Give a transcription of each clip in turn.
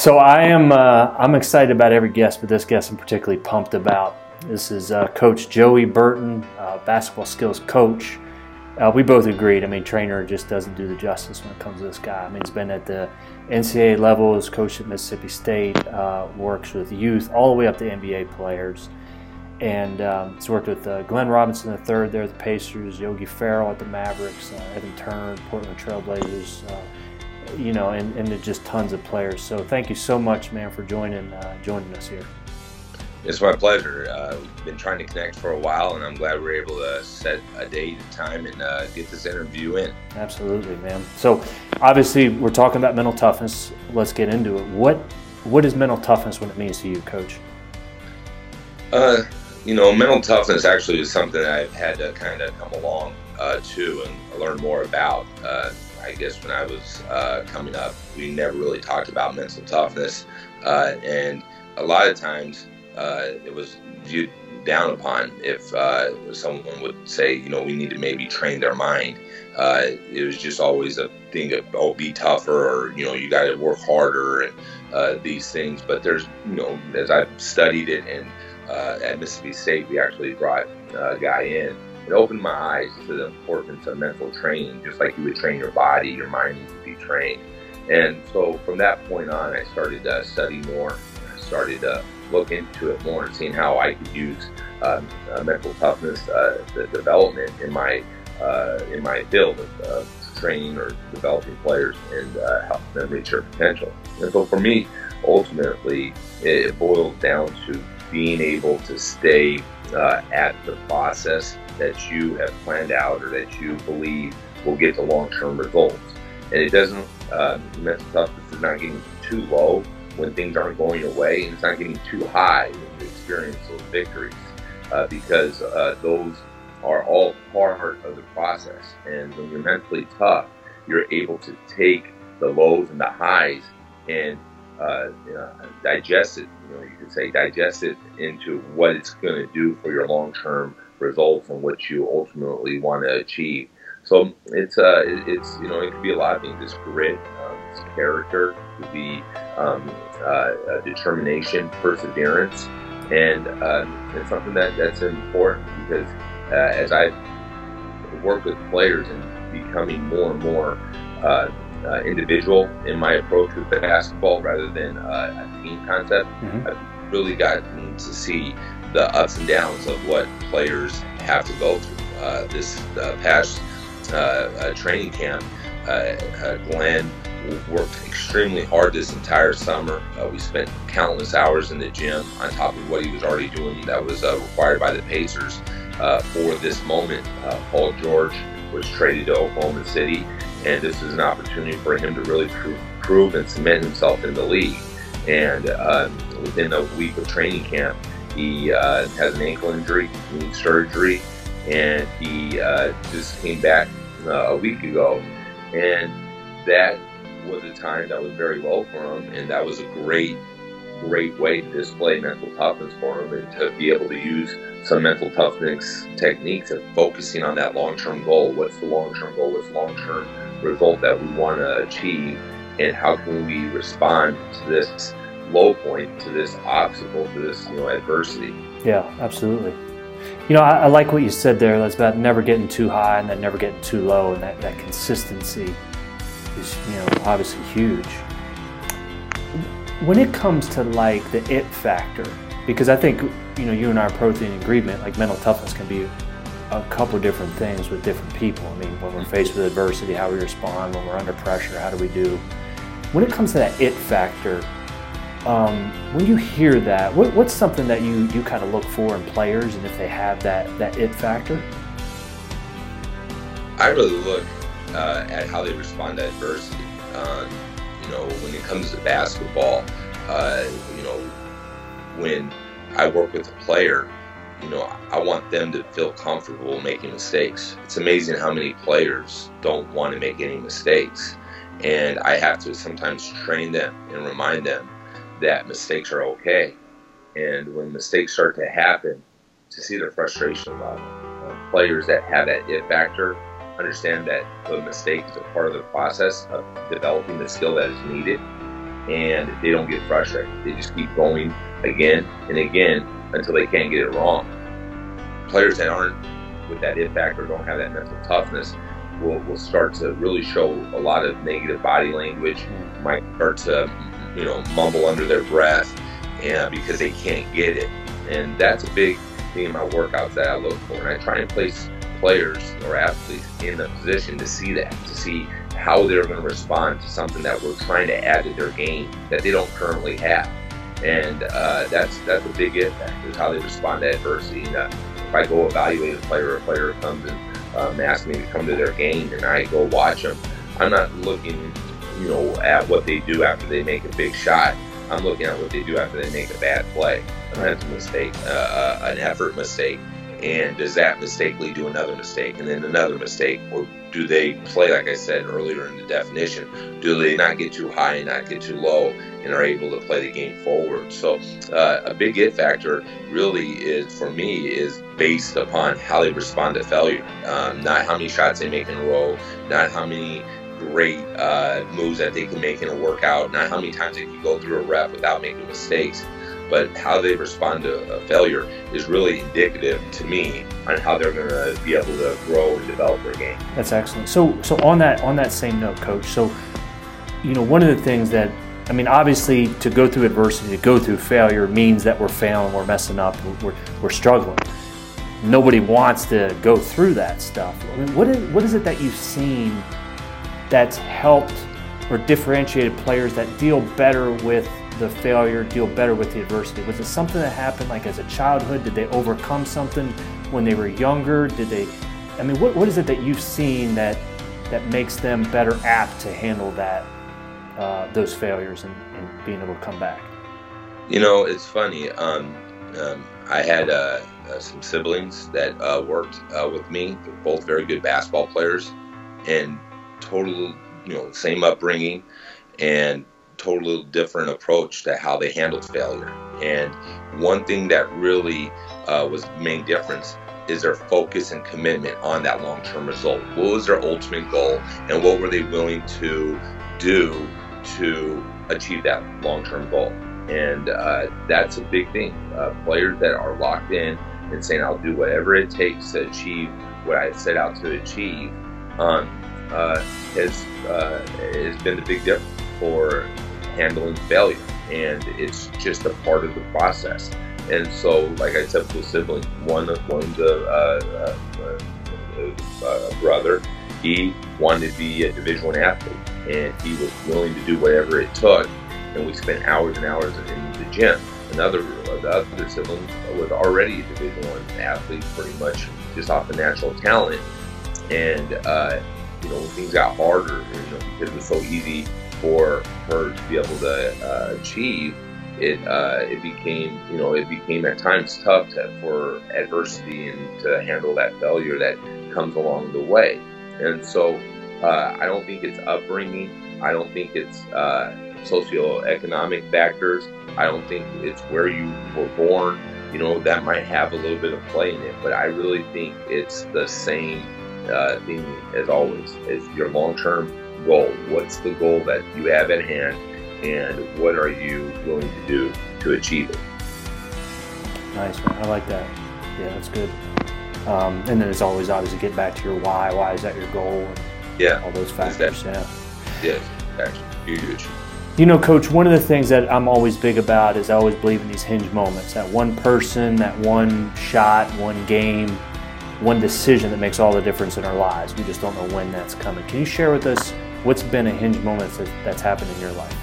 So I am uh, I'm excited about every guest, but this guest I'm particularly pumped about. This is uh, Coach Joey Burton, uh, basketball skills coach. Uh, we both agreed. I mean, trainer just doesn't do the justice when it comes to this guy. I mean, he's been at the NCAA level, has coached at Mississippi State, uh, works with youth all the way up to NBA players, and um, he's worked with uh, Glenn Robinson III there at the Pacers, Yogi Ferrell at the Mavericks, Evan Turner, Portland Trailblazers you know, and, and just tons of players. So thank you so much, man, for joining uh, joining us here. It's my pleasure. Uh, we've been trying to connect for a while, and I'm glad we're able to set a date and time and uh, get this interview in. Absolutely, man. So obviously, we're talking about mental toughness. Let's get into it. What what is mental toughness What it means to you, Coach? Uh, you know, mental toughness actually is something I've had to kind of come along uh, to and learn more about. I guess when I was uh, coming up, we never really talked about mental toughness, uh, and a lot of times uh, it was viewed down upon if uh, someone would say, you know, we need to maybe train their mind. Uh, it was just always a thing of, oh, be tougher, or you know, you got to work harder, and uh, these things. But there's, you know, as I've studied it, and at Mississippi State, we actually brought a guy in it opened my eyes to the importance of mental training. Just like you would train your body, your mind needs to be trained. And so from that point on, I started to study more. I started to look into it more and seeing how I could use um, uh, mental toughness, uh, the development in my uh, in my field of, of, training or developing players and uh, help them reach their potential. And so for me, ultimately, it boils down to being able to stay uh, at the process that you have planned out or that you believe will get the long-term results. And it doesn't, uh, mental toughness is not getting too low when things aren't going your way, and it's not getting too high when you experience those victories, uh, because uh, those are all part of the process. And when you're mentally tough, you're able to take the lows and the highs and uh, you know, digest it. You know, you could say digest it into what it's going to do for your long-term results and what you ultimately want to achieve. So it's uh, it's you know it could be a lot of things. It's grit, um, it's character, it could be um, uh, determination, perseverance, and uh, it's something that that's important because uh, as I work with players and becoming more and more uh, uh, individual in my approach with basketball rather than uh, a team concept. Mm-hmm. I've really gotten to see the ups and downs of what players have to go through. Uh, this uh, past uh, uh, training camp, Glenn worked extremely hard this entire summer. we spent countless hours in the gym on top of what he was already doing that was required by the Pacers for this moment. Paul George was traded to Oklahoma City and this is an opportunity for him to really prove, prove and cement himself in the league. And uh, within a week of training camp, he uh, has an ankle injury, needs surgery, and he uh, just came back uh, a week ago. And that was a time that was very low for him, and that was a great, great way to display mental toughness for him and to be able to use some mental toughness techniques of focusing on that long-term goal. What's the long-term goal? What's the long-term result that we want to achieve? And how can we respond to this low point, to this obstacle, to this you know adversity? Yeah, absolutely. You know, I, I like what you said there. That's about never getting too high and then never getting too low, and that, that consistency is you know obviously huge. When it comes to like the it factor, because I think you know you and I are both in agreement. Like mental toughness can be a couple different things with different people. I mean, when we're faced with adversity, how we respond. When we're under pressure, how do we do? When it comes to that it factor, um, when you hear that, what, what's something that you you kind of look for in players, and if they have that that it factor? I really look uh, at how they respond to adversity. Um, you know, when it comes to basketball, uh, you know, when I work with a player, you know, I want them to feel comfortable making mistakes. It's amazing how many players don't want to make any mistakes. And I have to sometimes train them and remind them that mistakes are okay. And when mistakes start to happen, to see their frustration level. Uh, players that have that it factor understand that the mistake is a part of the process of developing the skill that is needed and they don't get frustrated. They just keep going again and again until they can't get it wrong. Players that aren't with that it factor, don't have that mental toughness, will, will start to really show a lot of negative body language, might start to, you know, mumble under their breath and because they can't get it. And that's a big thing in my workouts that I look for. And I try and place players or athletes in the position to see that, to see how they're going to respond to something that we're trying to add to their game that they don't currently have. And uh, that's that's a big impact is how they respond to adversity. And, uh, if I go evaluate a player, a player comes and um, asks me to come to their game, and I go watch them, I'm not looking, you know, at what they do after they make a big shot. I'm looking at what they do after they make a bad play, a mental mistake, uh, uh, an effort mistake, and does that mistake lead to another mistake? And then another mistake or do they play like i said earlier in the definition do they not get too high and not get too low and are able to play the game forward? So uh, a big it factor really is for me is based upon how they respond to failure. Um, not how many shots they make in a row not how many great uh, moves that they can make in a workout not how many times they can go through a rep without making mistakes but how they respond to a failure is really indicative to me on how they're going to be able to grow and develop their game. That's excellent. So, so on that on that same note, coach. So, you know, one of the things that I mean, obviously, to go through adversity, to go through failure means that we're failing, we're messing up, we're, we're struggling. Nobody wants to go through that stuff. I mean, what is, what is it that you've seen that's helped or differentiated players that deal better with the failure deal better with the adversity? Was it something that happened like as a childhood? Did they overcome something when they were younger? Did they? I mean, what, what is it that you've seen that that makes them better apt to handle that uh, those failures and, and, being able to come back? You know, it's funny. Um, um, I had uh, uh, some siblings that uh, worked uh, with me. They're both very good basketball players, and total, you know, same upbringing, and totally different approach to how they handled failure. And one thing that really uh, was the main difference is their focus and commitment on that long-term result. What was their ultimate goal, and what were they willing to do to achieve that long-term goal? And uh, that's a big thing. Uh, players that are locked in and saying, "I'll do whatever it takes to achieve what I set out to achieve," um, uh, has uh, has been the big difference for handling failure, and it's just a part of the process. And so, like I said, with sibling, one one the uh, uh, uh, brother, he wanted to be a Division One athlete, and he was willing to do whatever it took. And we spent hours and hours in the gym. Another the other sibling was already a Division One athlete, pretty much just off the natural talent. And uh, you know, when things got harder, you know, because it was so easy for her to be able to uh, achieve, it uh, it became you know it became at times tough to, for adversity and to handle that failure that comes along the way. And so uh, I don't think it's upbringing. I don't think it's uh, socioeconomic factors. I don't think it's where you were born. You know that might have a little bit of play in it, but I really think it's the same uh, thing as always. Is your long-term goal? What's the goal that you have at hand, and what are you willing to do to achieve it? Nice, man. I like that. Yeah, that's good. Um, and then it's always obviously get back to your why. Why is that your goal? yeah, all those factors. yeah, yeah, actually huge. You know, Coach, one of the things that I'm always big about is I always believe in these hinge moments. That one person, that one shot, one game, one decision that makes all the difference in our lives. We just don't know when that's coming. Can you share with us what's been a hinge moment that's happened in your life?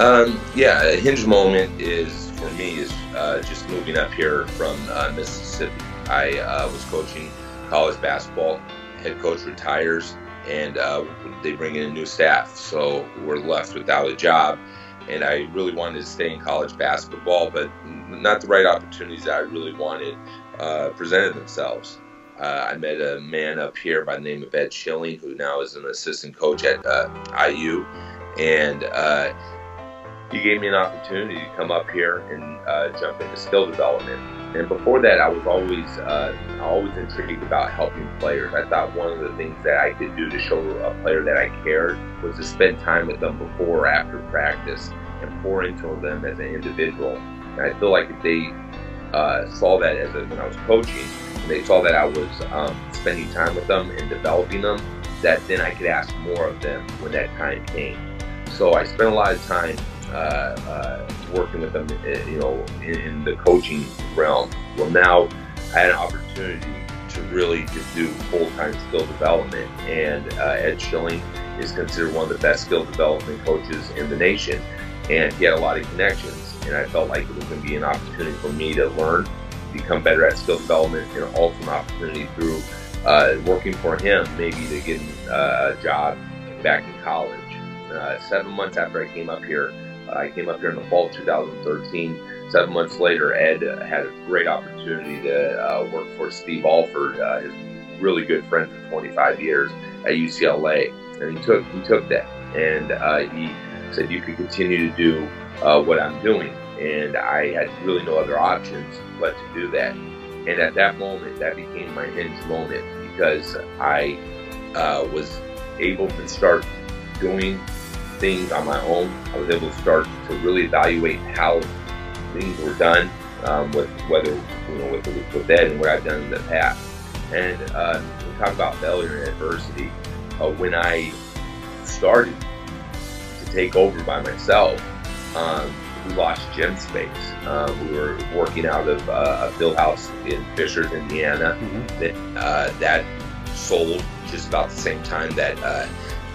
Um, yeah, a hinge moment is for me is uh, just moving up here from uh, Mississippi. I uh, was coaching college basketball. Head coach retires, and uh, they bring in a new staff, so we're left without a job. And I really wanted to stay in college basketball, but not the right opportunities that I really wanted uh, presented themselves. Uh, I met a man up here by the name of Ed Schilling, who now is an assistant coach at uh, IU, and uh, he gave me an opportunity to come up here and uh, jump into skill development. And before that, I was always uh, always intrigued about helping players. I thought one of the things that I could do to show a player that I cared was to spend time with them before or after practice and pour into them as an individual. And I feel like if they uh, saw that as a, when I was coaching, and they saw that I was um, spending time with them and developing them, that then I could ask more of them when that time came. So I spent a lot of time uh, uh, working with them, uh, you know, in, in, the coaching realm. Well, now I had an opportunity to really just do full-time skill development, and uh, Ed Schilling is considered one of the best skill development coaches in the nation, and he had a lot of connections, and I felt like it was going to be an opportunity for me to learn, become better at skill development, and also an opportunity through uh, working for him, maybe to get uh, a job back in college. Uh, seven months after I came up here, I came up here in the fall of 2013. Seven months later, Ed had a great opportunity to uh, work for Steve Alford, uh, his really good friend for 25 years at UCLA, and he took he took that, and he said you could continue to do uh, what I'm doing, and I had really no other options but to do that. And at that moment, that became my hinge moment because I uh, was able to start doing things on my own. I was able to start to really evaluate how things were done um, with whether you know with, with Ed and what I've done in the past. And uh, we talk about failure and adversity. Uh, when I started to take over by myself, um, we lost gym space. Um, we were working out of uh, a field house in Fishers, Indiana. Mm-hmm. That, uh, that sold just about the same time that uh,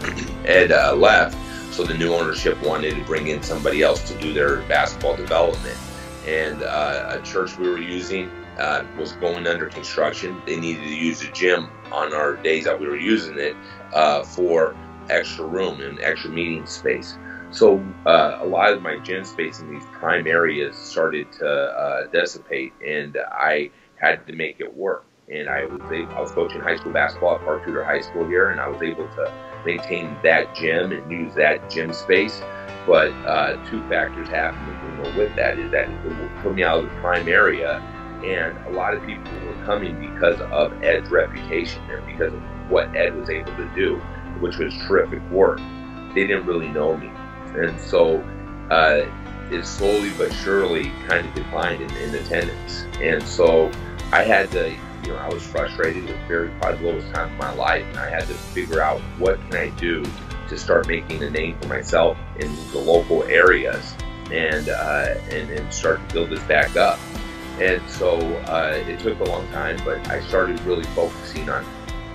Ed uh, left. So the new ownership wanted to bring in somebody else to do their basketball development. And uh, a church we were using uh, was going under construction. They needed to use a gym on our days that we were using it uh, for extra room and extra meeting space. So uh, a lot of my gym space in these prime areas started to uh, dissipate, and I had to make it work. And I was able, I was coaching high school basketball at Park Tudor High School here, and I was able to maintain that gym and use that gym space. But uh, two factors happened with that is that it put me out of the prime area, and a lot of people were coming because of Ed's reputation and because of what Ed was able to do, which was terrific work. They didn't really know me, and so uh, it slowly but surely kind of declined in, in attendance. And so I had to you know, I was frustrated. It was very probably the lowest time of my life, and I had to figure out what can I do to start making a name for myself in the local areas, and uh, and, and start to build this back up. And so uh, it took a long time, but I started really focusing on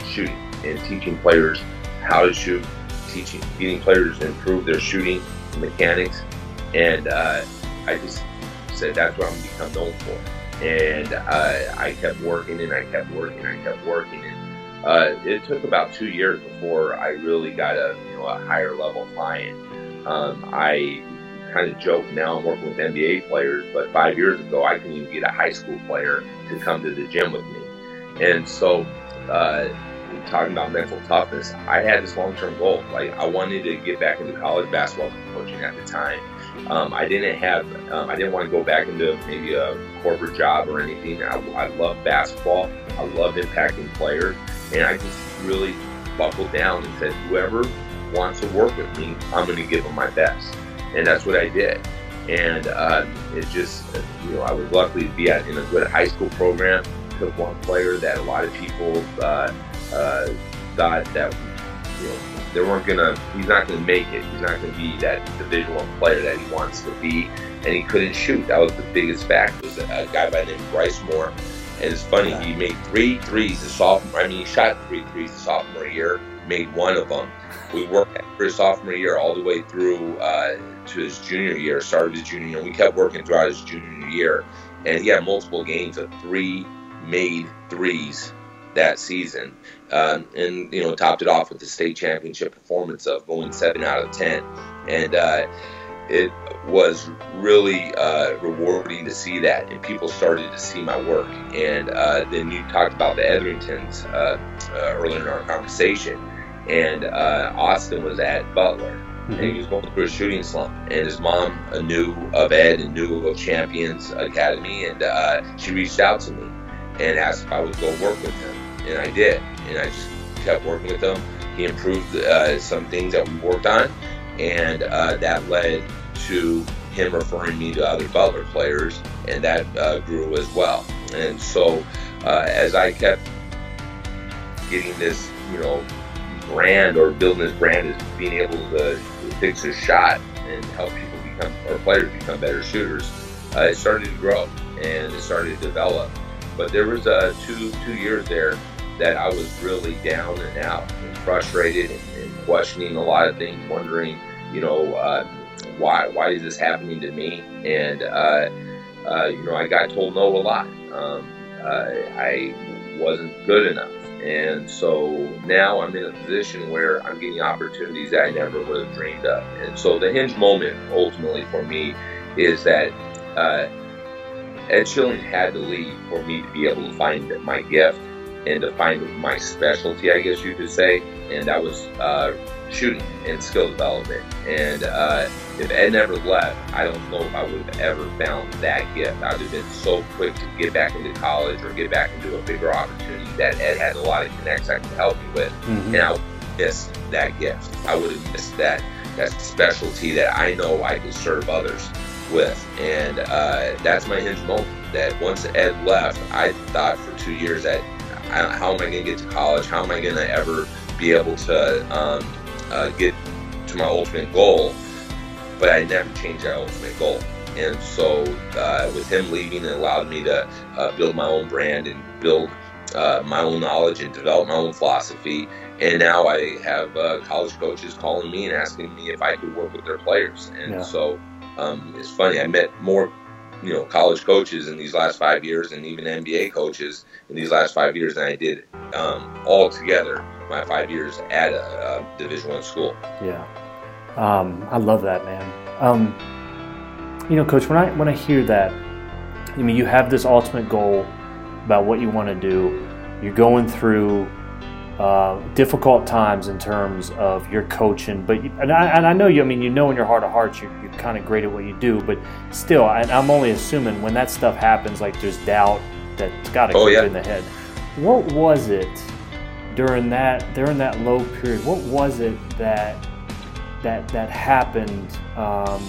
shooting and teaching players how to shoot, teaching, getting players to improve their shooting mechanics, and uh, I just said that's what I'm going to become known for and uh, I kept working and I kept working and I kept working and uh, it took about two years before I really got a you know a higher level client. Um, I kind of joke now I'm working with NBA players, but five years ago I couldn't even get a high school player to come to the gym with me, and so. Uh, talking about mental toughness, I had this long-term goal. Like I wanted to get back into college basketball coaching at the time, um, I didn't have, um, I didn't want to go back into maybe a corporate job or anything. I, I love basketball. I love impacting players. And I just really buckled down and said, whoever wants to work with me, I'm going to give them my best. And that's what I did. And uh, it just, you know, I was lucky to be at, in a good high school program. Took one player that a lot of people uh, uh, thought that, you know, they weren't gonna. He's not gonna make it. He's not gonna be that Division One player that he wants to be, and he couldn't shoot. That was the biggest factor. Was a, guy by the name of Bryce Moore, and it's funny. He made three threes the sophomore. I mean, he shot three threes the sophomore year. Made one of them. We worked for his sophomore year all the way through uh, to his junior year. Started his junior year. We kept working throughout his junior year, and he had multiple games of three made threes that season, um, and you know topped it off with the state championship performance of going seven out of ten, and uh, it was really uh, rewarding to see that, and people started to see my work. And uh, then you talked about the Etheringtons uh, uh, earlier in our conversation, and uh, Austin was at Butler, mm-hmm. and he was going through a shooting slump. And his mom knew of Ed and knew of Champions Academy, and uh, she reached out to me and asked if I would go work with him, and I did. And I just kept working with him. He improved uh, some things that we worked on, and uh, that led to him referring me to other Butler players, and that uh, grew as well. And so, uh, as I kept getting this, you know, brand or building this brand as being able to, to fix a shot and help people become or players become better shooters, uh, it started to grow and it started to develop. But there was uh, two two years there that I was really down and out and frustrated and, and questioning a lot of things, wondering, you know, uh, why why is this happening to me? And uh, uh, you know, I got told no a lot. Um, uh, I wasn't good enough. And so now I'm in a position where I'm getting opportunities that I never would have dreamed of. And so the hinge moment ultimately for me is that uh, Ed Schilling had to leave for me to be able to find my gift and to find my specialty, I guess you could say. And that was uh, shooting and skill development. And uh, if Ed never left, I don't know if I would have ever found that gift. I would have been so quick to get back into college or get back into a bigger opportunity that Ed had a lot of connects I could help me with. Mm-hmm. And I missed that gift. I would have missed that that specialty that I know I can serve others with. And uh, that's my hinge moment. That once Ed left, I thought for two years that how am I going to get to college? How am I going to ever be able to um, uh, get to my ultimate goal, but I never changed that ultimate goal. And so, uh, with him leaving, it allowed me to uh, build my own brand and build uh, my own knowledge and develop my own philosophy. And now I have uh, college coaches calling me and asking me if I could work with their players. And yeah. so, um, it's funny. I met more, you know, college coaches in these last five years, and even NBA coaches in these last five years than I did um, all together my five years at a, a Division One school. Yeah, um, I love that, man. Um, you know, Coach, when I when I hear that, I mean, you have this ultimate goal about what you want to do. You're going through uh, difficult times in terms of your coaching, but you, and, I, and I know you. I mean, you know in your heart of hearts you're, you're kind of great at what you do, but still, I, I'm only assuming when that stuff happens, like there's doubt that's got to oh, yeah. in the head. What was it during that during that low period, what was it that that that happened? Um,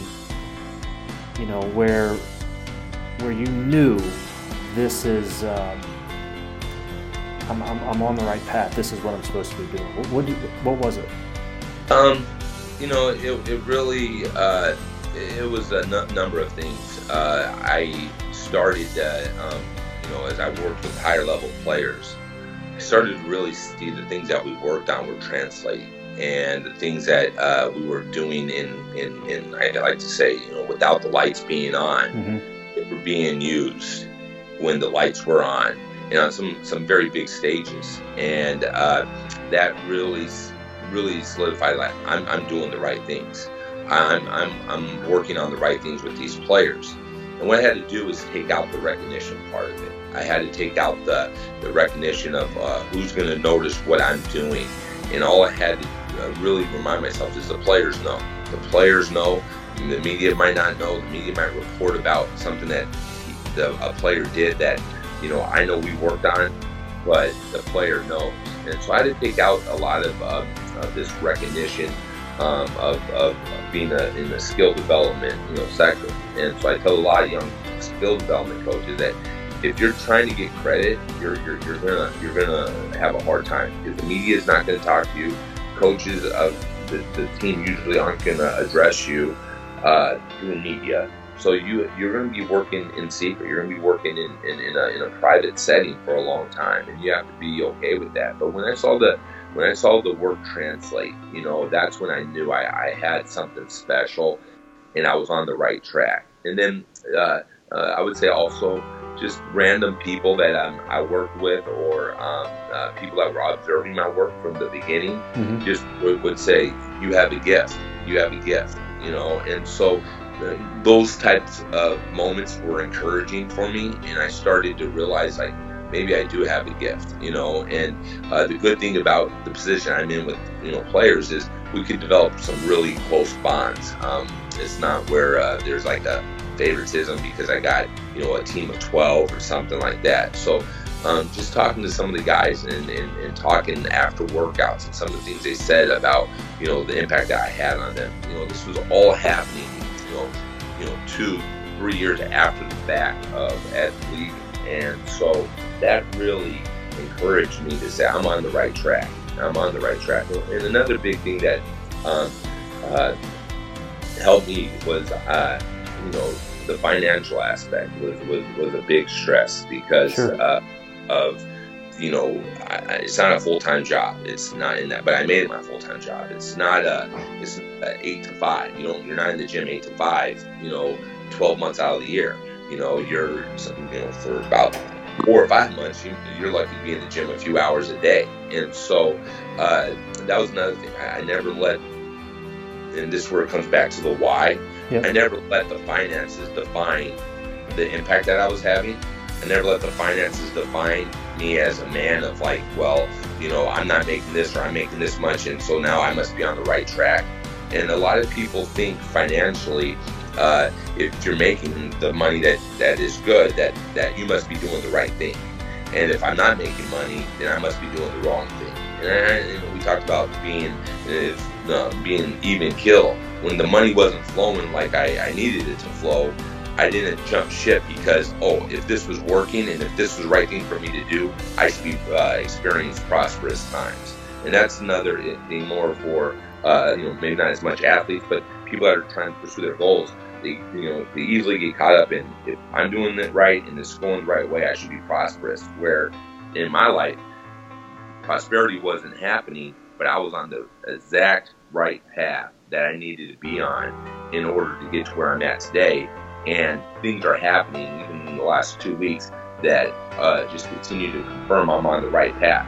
you know, where where you knew this is um, I'm, I'm, I'm, on the right path. This is what I'm supposed to be doing. What what, what was it? Um, you know, it, it really uh, it was a n- number of things. Uh, I started, uh, um, you know, as I worked with higher level players I started to really see the things that we worked on were translating and the things that uh, we were doing in, in, in, I like to say, you know, without the lights being on, mm-hmm. they were being used when the lights were on and on some, some very big stages. And uh, that really, really solidified like I'm, I'm doing the right things. I'm, I'm, I'm working on the right things with these players. And what I had to do was take out the recognition part of it. I had to take out the, the recognition of uh, who's going to notice what I'm doing. And all I had to uh, really remind myself is the players know. The players know. The media might not know. The media might report about something that he, the, a player did that, you know, I know we worked on, but the player knows. And so I had to take out a lot of, uh, of this recognition um, of, of being a, in the skill development you know sector. And so I tell a lot of young skill development coaches that if you're trying to get credit, you're, you're, you're gonna you're gonna have a hard time because the media is not to talk to you. Coaches of the, the team usually aren't to address you uh, through the media. So you you're going to be working in secret. You're going to be working in, in, in, a, in a private setting for a long time, and you have to be okay with that. But when I saw the when I saw the work translate, you know, that's when I knew I, I had something special, and I was on the right track. And then uh, uh, I would say also just random people that um, I worked with or um, uh, people that were observing my work from the beginning mm-hmm. just would, would, say, You have a gift. You have a gift. You know, and so those types of moments were encouraging for me. And I started to realize, like, maybe I do have a gift, you know. And uh, the good thing about the position I'm in with, you know, players is we could develop some really close bonds. Um, it's not where uh, there's like a favoritism because I got you know a team of 12 or something like that. So um, just talking to some of the guys and, and, and, talking after workouts and some of the things they said about you know the impact that I had on them. You know this was all happening you know you know two three years after the fact of Ed leaving, and so that really encouraged me to say I'm on the right track. I'm on the right track. And another big thing that um, uh, helped me was, uh, you know, the financial aspect was, was, was a big stress because sure. uh, of, you know, I, it's not a full time job. It's not in that, but I made it my full time job. It's not a, it's a eight to five. You know, you're not in the gym eight to five. You know, 12 months out of the year. You know, you're, you know, for about four or five months, you, are lucky to be in the gym a few hours a day. And so uh, that was another thing. I, I, never let, and this where it comes back to the why. Yep. I never let the finances define the impact that I was having. I never let the finances define me as a man of like, well, you know, I'm not making this or I'm making this much, and so now I must be on the right track. And a lot of people think financially uh, if you're making the money that, that is good, that, that you must be doing the right thing. And if I'm not making money, then I must be doing the wrong thing. And, and we talked about being uh, being even kill. When the money wasn't flowing like I, I needed it to flow, I didn't jump ship because oh, if this was working and if this was the right thing for me to do, I should be uh, experience prosperous times. And that's another thing more for uh, you know maybe not as much athletes, but people that are trying to pursue their goals, they you know they easily get caught up in if I'm doing it right and it's going the right way, I should be prosperous. Where in my life, prosperity wasn't happening, but I was on the exact right path that I needed to be on in order to get to where I'm at today. And things are happening even in the last two weeks that uh, just continue to confirm I'm on the right path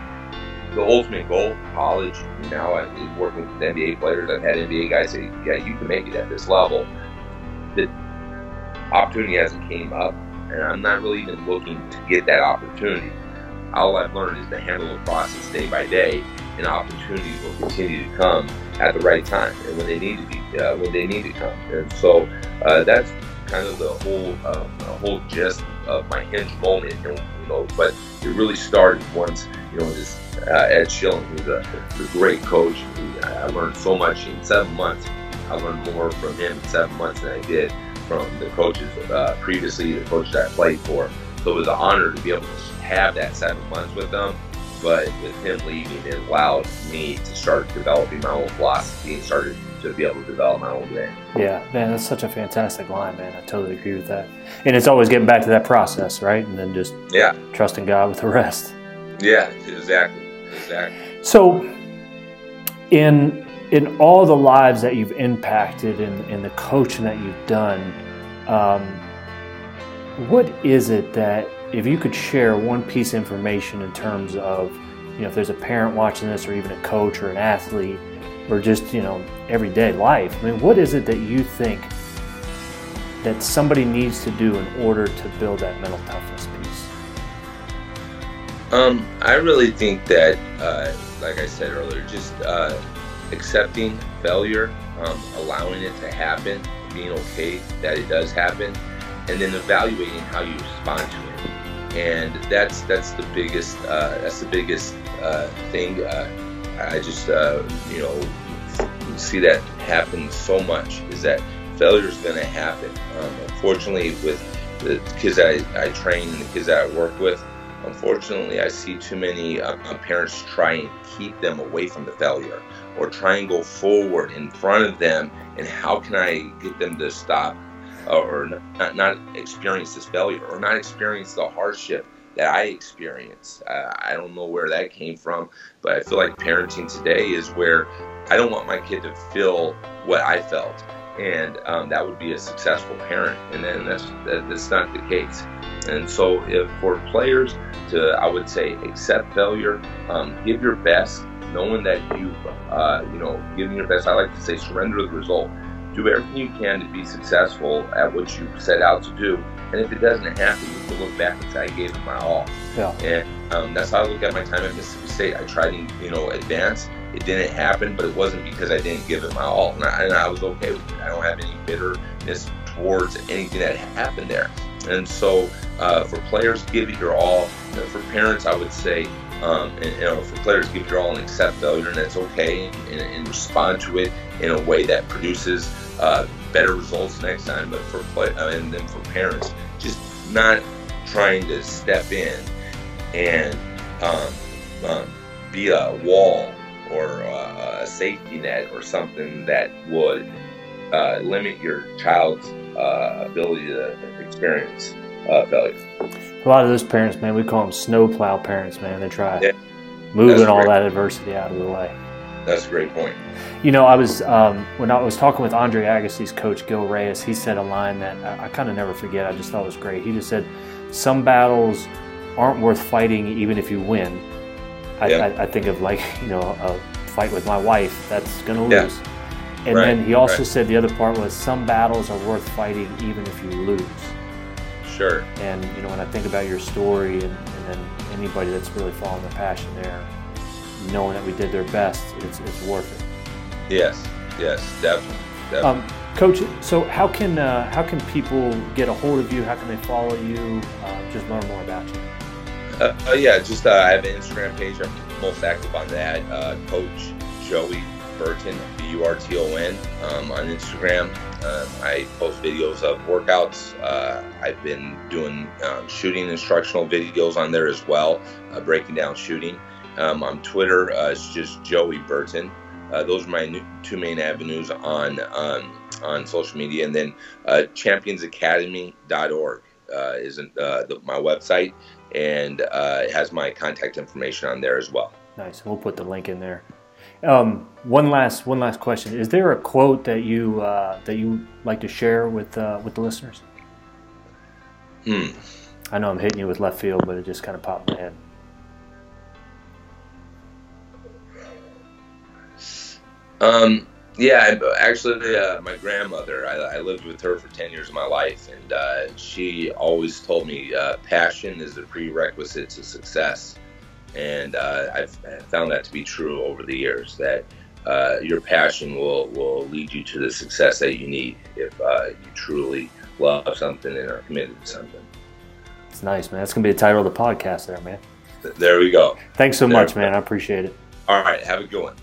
the ultimate goal, college. Now I'm working with NBA players. I've had NBA guys say, "Yeah, you can make it at this level." The opportunity hasn't came up, and I'm not really even looking to get that opportunity. All I've learned is to handle the process day by day, and opportunities will continue to come at the right time and when they need to be uh, when they need to come. And so uh, that's kind of the whole uh, whole gist of my hinge moment. And, you know, but it really started once you know this uh, Ed Schilling, who's a, a great coach. I learned so much in seven months. I learned more from him in seven months than I did from the coaches uh, previously, the coaches I played for. So it was an honor to be able to have that seven months with them. But with him leaving, it allowed me to start developing my own philosophy and started to be able to develop my own game. Yeah, man, that's such a fantastic line, man. I totally agree with that. And it's always getting back to that process, right? And then just yeah, trusting God with the rest. Yeah, exactly. Exactly. So, in in all the lives that you've impacted and in, in, the coaching that you've done, um, what is it that if you could share one piece of information in terms of, you know, if there's a parent watching this, or even a coach or an athlete, or just you know everyday life, I mean, what is it that you think that somebody needs to do in order to build that mental toughness um, I really think that, uh, like I said earlier, just uh, accepting failure, um, allowing it to happen, being okay that it does happen, and then evaluating how you respond to it. And that's that's the biggest uh, that's the biggest uh, thing. Uh, I just uh, you know see that happen so much is that failure is going to happen. Um, unfortunately, with the kids I, I train and the kids I work with, Unfortunately, I see too many uh, parents try and keep them away from the failure or try and go forward in front of them. And how can I get them to stop uh, or not, not experience this failure or not experience the hardship that I experienced? Uh, I don't know where that came from, but I feel like parenting today is where I don't want my kid to feel what I felt and um, that would be a successful parent. And then that's that's not the case. And so, if for players to, I would say, accept failure, um, give your best, knowing that you, uh, you know, giving your best. I like to say, surrender the result. Do everything you can to be successful at what you set out to do. And if it doesn't happen, you can look back and say, I gave it my all. Yeah. And um, that's how I look at my time at Mississippi State. I tried to, you know, advance it didn't happen, but it wasn't because I didn't give it my all, and I, and I was okay with it. I don't have any bitterness towards anything that happened there. And so, uh, for players, give it your all. For parents, I would say, um, and, you know, for players, give it your all and accept failure, and that's okay, and, and respond to it in a way that produces uh, better results next time. But for play, uh, and then for parents, just not trying to step in and um, um, be a wall or a, a, safety net or something that would uh, limit your child's uh, ability to experience uh, failure. A lot of those parents, man, we call them snowplow parents, man. They try yeah, moving all that adversity out of the way. That's a great point. You know, I was um, when I was talking with Andre Agassi's coach Gil Reyes. He said a line that I, I kind of never forget. I just thought was great. He just said, "Some battles aren't worth fighting, even if you win." I, yeah. I, I think of like you know a fight with my wife. That's going to lose. Yeah. And right. then he also right. said the other part was some battles are worth fighting, even if you lose. Sure. And you know when I think about your story and, and then anybody that's really following their passion there knowing that we did their best, it's, it's worth it. Yes, yes, definitely. definitely. Um, Coach, so how can uh, how can people get a hold of you? How can they follow you? Uh, just learn more about you. Uh, uh yeah, just uh, I have an Instagram page. I'm most active on that. Uh, Coach Joey Burton, B U R T O N, um, on Instagram. Um, I post videos of workouts. I've been doing um, shooting instructional videos on there as well, breaking down shooting. Um, on Twitter, uh, it's just Joey Burton. Uh, those are my new, two main avenues on um, on social media, and then uh, championsacademy.org uh, is uh, the, my website, and uh, it has my contact information on there as well. Nice. We'll put the link in there. Um, one last one last question: Is there a quote that you uh, that you like to share with with the listeners? Hmm. I know I'm hitting you with left field, but it just kind of popped in my head. Um, yeah, actually, uh, my grandmother, I, I, lived with her for 10 years of my life, and uh, she always told me uh, passion is a prerequisite to success. And uh, I've found that to be true over the years, that uh, your passion will, will lead you to the success that you need if uh, you truly love something and are committed to something. It's nice, man. That's going to be the title of the podcast there, man. There we go. Thanks so there much, man. I appreciate it. All right. Have a good one.